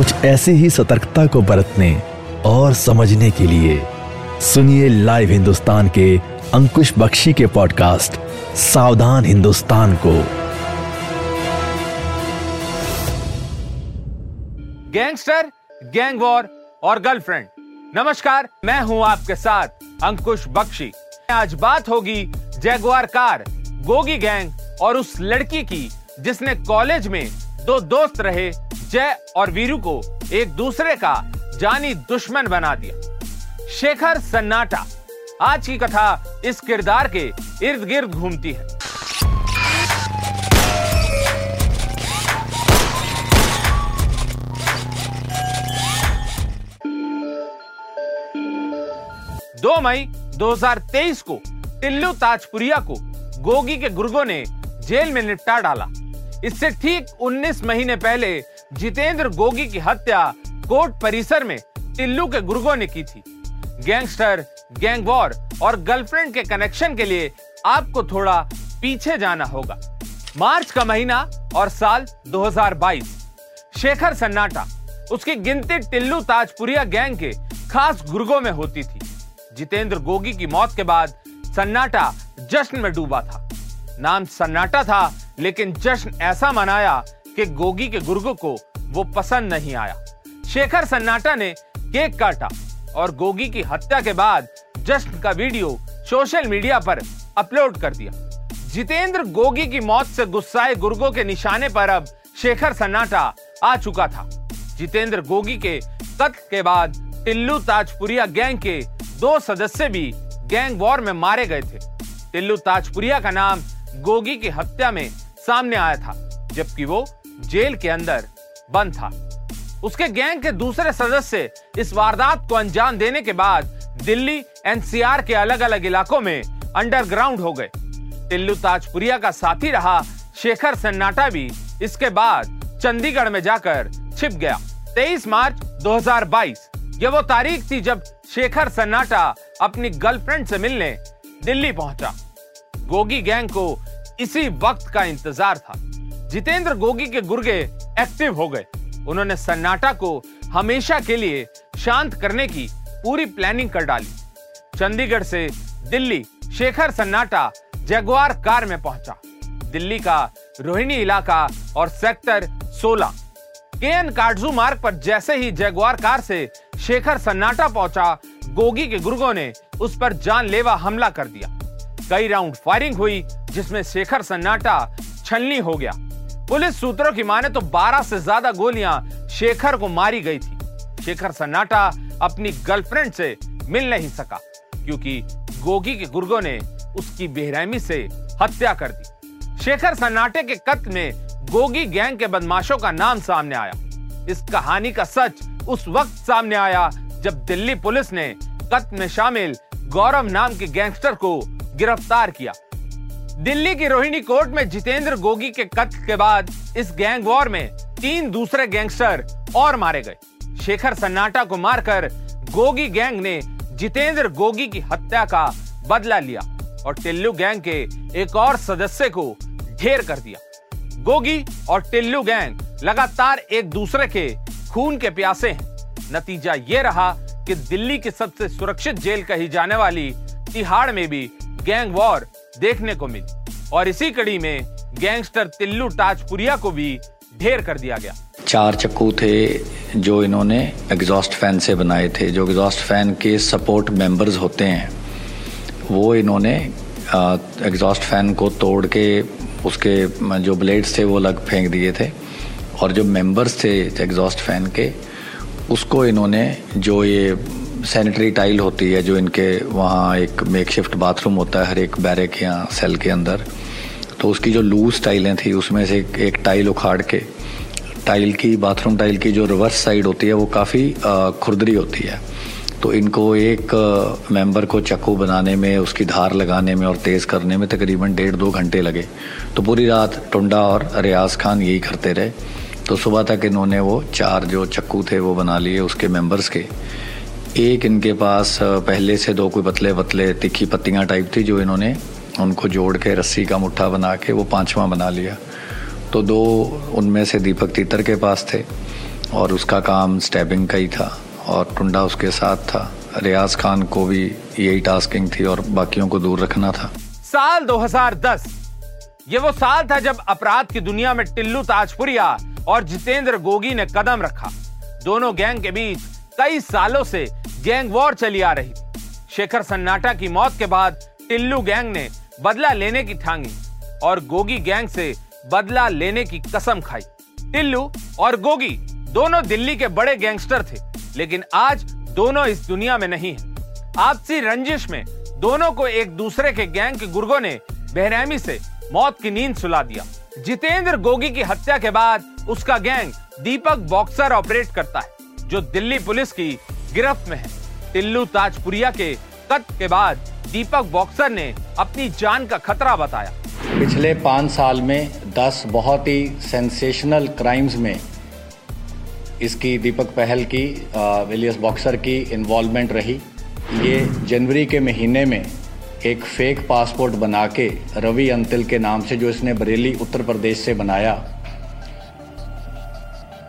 कुछ ऐसी ही सतर्कता को बरतने और समझने के लिए सुनिए लाइव हिंदुस्तान के अंकुश बख्शी के पॉडकास्ट, सावधान हिंदुस्तान को। गैंगस्टर, गैंग वॉर और गर्लफ्रेंड, नमस्कार, मैं हूँ आपके साथ अंकुश बख्शी। आज बात होगी जैगवार कार, गोगी गैंग और उस लड़की की, जिसने कॉलेज में दो दोस्त रहे जय और वीरू को एक दूसरे का जानी दुश्मन बना दिया। शेखर सन्नाटा, आज की कथा इस किरदार के इर्द गिर्द घूमती है। दो मई 2023 को टिल्लू ताजपुरिया को गोगी के गुर्गों ने जेल में निपटा डाला। इससे ठीक 19 महीने पहले जितेंद्र गोगी की हत्या कोर्ट परिसर में टिल्लू के गुर्गों ने की थी। गैंगस्टर गैंग वॉर और गर्लफ्रेंड के कनेक्शन के लिए आपको थोड़ा पीछे जाना होगा। मार्च का महीना और साल 2022 शेखर सन्नाटा, उसकी गिनती टिल्लू ताजपुरिया गैंग के खास गुर्गों में होती थी। जितेंद्र गोगी की मौत के बाद सन्नाटा जश्न में डूबा था। नाम सन्नाटा था, लेकिन जश्न ऐसा मनाया कि गोगी के गुर्गों को वो पसंद नहीं आया। शेखर सन्नाटा ने केक काटा और गोगी की हत्या के बाद जश्न का वीडियो सोशल मीडिया पर अपलोड कर दिया। जितेंद्र गोगी की मौत से गुस्साए गुर्गों के निशाने पर अब शेखर सन्नाटा आ चुका था। जितेंद्र गोगी के कत्ल के बाद टिल्लू ताजपुरिया गैंग के दो सदस्य भी गैंग वॉर में मारे गए थे। टिल्लू ताजपुरिया का नाम गोगी की हत्या में सामने आया था, जबकि वो जेल के अंदर बंद था। उसके गैंग के दूसरे सदस्य इस वारदात को अंजाम देने के बाद दिल्ली, एनसीआर के अलग अलग इलाकों में अंडरग्राउंड हो गए। टिल्लू ताजपुरिया का साथी रहा, शेखर सन्नाटा भी इसके बाद चंडीगढ़ में जाकर छिप गया। 23 मार्च 2022 ये वो तारीख थी जब शेखर सन्नाटा अपनी गर्लफ्रेंड से मिलने दिल्ली पहुँचा। गोगी गैंग को इसी वक्त का इंतज़ार था। जितेंद्र गोगी के गुर्गे एक्टिव हो गए। उन्होंने सन्नाटा को हमेशा के लिए शांत करने की पूरी प्लानिंग कर डाली। चंडीगढ़ से दिल्ली शेखर सन्नाटा जगुआर कार में पहुँचा। दिल्ली का रोहिणी इलाका और सेक्टर 16 के एन काटजू मार्ग पर जैसे ही जगुआर कार से शेखर सन्नाटा पहुँचा, गोगी के गुर्गों ने उस पर जानलेवा हमला कर दिया। कई राउंड फायरिंग हुई, जिसमें शेखर सन्नाटा छलनी हो गया। पुलिस सूत्रों की माने तो 12 से ज़्यादा गोलियाँ शेखर को मारी गई थी। शेखर सन्नाटा अपनी गर्लफ्रेंड से मिल नहीं सका, क्योंकि गोगी के गुर्गों ने उसकी बेरहमी से हत्या कर दी। शेखर सन्नाटे के कत्ल में गोगी गैंग के बदमाशों का नाम सामने आया। इस कहानी का सच उस वक्त सामने आया जब दिल्ली पुलिस ने कत्ल में शामिल गौरव नाम के गैंगस्टर को गिरफ़्तार किया। दिल्ली की रोहिणी कोर्ट में जितेंद्र गोगी के कत्ल के बाद इस गैंग वॉर में तीन दूसरे गैंगस्टर और मारे गए। शेखर सन्नाटा को मारकर गोगी गैंग ने जितेंद्र गोगी की हत्या का बदला लिया और टिल्लू गैंग के एक और सदस्य को ढेर कर दिया। गोगी और टिल्लू गैंग लगातार एक दूसरे के खून के प्यासे हैं। नतीजा ये रहा कि दिल्ली की सबसे सुरक्षित जेल कही जाने वाली तिहाड़ में भी गैंग वॉर देखने को मिली। और इसी कड़ी में गैंगस्टर तिल्लू ताजपुरिया को भी ढेर कर दिया गया। चार चक्कू थे जो इन्होंने एग्जॉस्ट फ़ैन से बनाए थे। जो एग्जॉस्ट फ़ैन के सपोर्ट मेंबर्स होते हैं, वो इन्होंने एग्जॉस्ट फ़ैन को तोड़ के उसके जो ब्लेड्स थे वो अलग फेंक दिए थे। और जो मेंबर्स थे एग्जॉस्ट फ़ैन के, उसको इन्होंने जो ये सैनिटरी टाइल होती है जो इनके वहाँ एक मेक शिफ्ट बाथरूम होता है हर एक बैरक या सेल के अंदर। तो उसकी जो लूज टाइलें थी उसमें से एक, टाइल उखाड़ के टाइल की बाथरूम टाइल की जो रिवर्स साइड होती है वो काफ़ी खुरदरी होती है। तो इनको एक मेंबर को चक्कू बनाने में उसकी धार लगाने में और तेज़ करने में तकरीबन डेढ़ दो घंटे लगे। तो पूरी रात टुंडा और रियाज खान यही करते रहे। तो सुबह तक इन्होंने वो चार जो चक्कू थे वो बना लिए उसके मेंबर्स के। एक इनके पास पहले से दो कोई पतले पतले तिखी पत्तियाँ टाइप थी जो इन्होंने उनको जोड़ के रस्सी का मुट्ठा बना के वो पाँचवा बना लिया। तो दो उनमें से दीपक तीतर के पास थे और उसका काम स्टैबिंग का ही था और टुंडा उसके साथ था। रियाज खान को भी यही टास्किंग थी और बाकियों को दूर रखना था। साल 2010 ये वो साल था जब अपराध की दुनिया में टिल्लू ताजपुरिया और जितेंद्र गोगी ने कदम रखा। दोनों गैंग के बीच कई सालों से गैंग वॉर चली आ रही। शेखर सन्नाटा की मौत के बाद टिल्लू गैंग ने बदला लेने की ठांगी और गोगी गैंग से बदला लेने की कसम खाई। टिल्लू और गोगी दोनों दिल्ली के बड़े गैंगस्टर थे, लेकिन आज दोनों इस दुनिया में नहीं है। आपसी रंजिश में दोनों को एक दूसरे के गैंग के गुर्गों ने बेरहमी से मौत की नींद सुला दिया। जितेंद्र गोगी की हत्या के बाद उसका गैंग दीपक बॉक्सर ऑपरेट करता है, जो दिल्ली पुलिस की गिरफ्त में है। टिल्लू ताजपुरिया के कत्ल के बाद दीपक बॉक्सर ने अपनी जान का खतरा बताया। पिछले पाँच साल में दस बहुत ही सेंसेशनल क्राइम्स में इसकी दीपक पहल की विलियस बॉक्सर की इन्वॉल्वमेंट रही। ये जनवरी के महीने में एक फेक पासपोर्ट बना के रवि अंतिल के नाम से जो इसने बरेली उत्तर प्रदेश से बनाया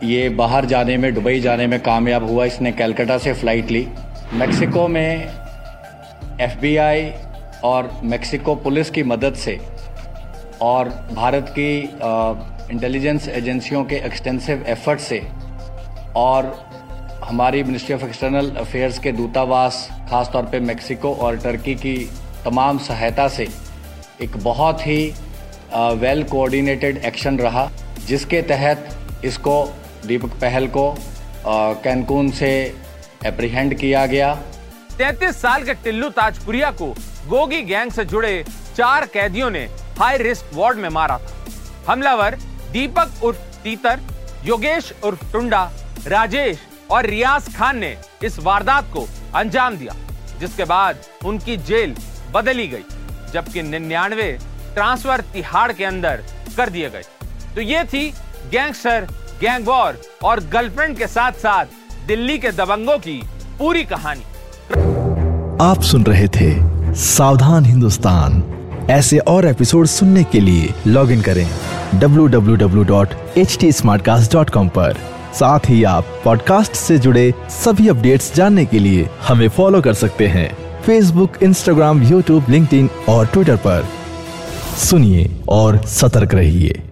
ये बाहर जाने में, दुबई जाने में कामयाब हुआ। इसने कैलकाटा से फ़्लाइट ली। मेक्सिको में एफबीआई और मेक्सिको पुलिस की मदद से और भारत की इंटेलिजेंस एजेंसियों के एक्सटेंसिव एफर्ट से और हमारी मिनिस्ट्री ऑफ़ एक्सटर्नल अफेयर्स के दूतावास खास तौर पे मेक्सिको और टर्की की तमाम सहायता से एक बहुत ही वेल कोऑर्डिनेटेड एक्शन रहा, जिसके तहत इसको दीपक पहल को कैनकून से अप्रीहेंड किया गया। तैतीस साल के टिल्लू ताजपुरिया को गोगी गैंग से जुड़े चार कैदियों ने हाई रिस्क वार्ड में मारा था। हमलावर दीपक उर्फ़ तीतर, योगेश उर्फ़ टुंडा, राजेश और रियाज खान ने इस वारदात को अंजाम दिया, जिसके बाद उनकी जेल बदली गई, जबकि निन्यानवे ट्रांसफ़र तिहाड़ के अंदर कर दिए गए। तो ये थी गैंगस्टर गैंग वॉर और गर्लफ्रेंड के साथ साथ दिल्ली के दबंगों की पूरी कहानी। आप सुन रहे थे सावधान हिंदुस्तान। ऐसे और एपिसोड सुनने के लिए लॉग इन करें www.htsmartcast.com पर। साथ ही आप पॉडकास्ट से जुड़े सभी अपडेट्स जानने के लिए हमें फॉलो कर सकते हैं। फेसबुक इंस्टाग्राम यूट्यूब लिंक्डइन और ट्विटर पर। सुनिए और सतर्क रहिए।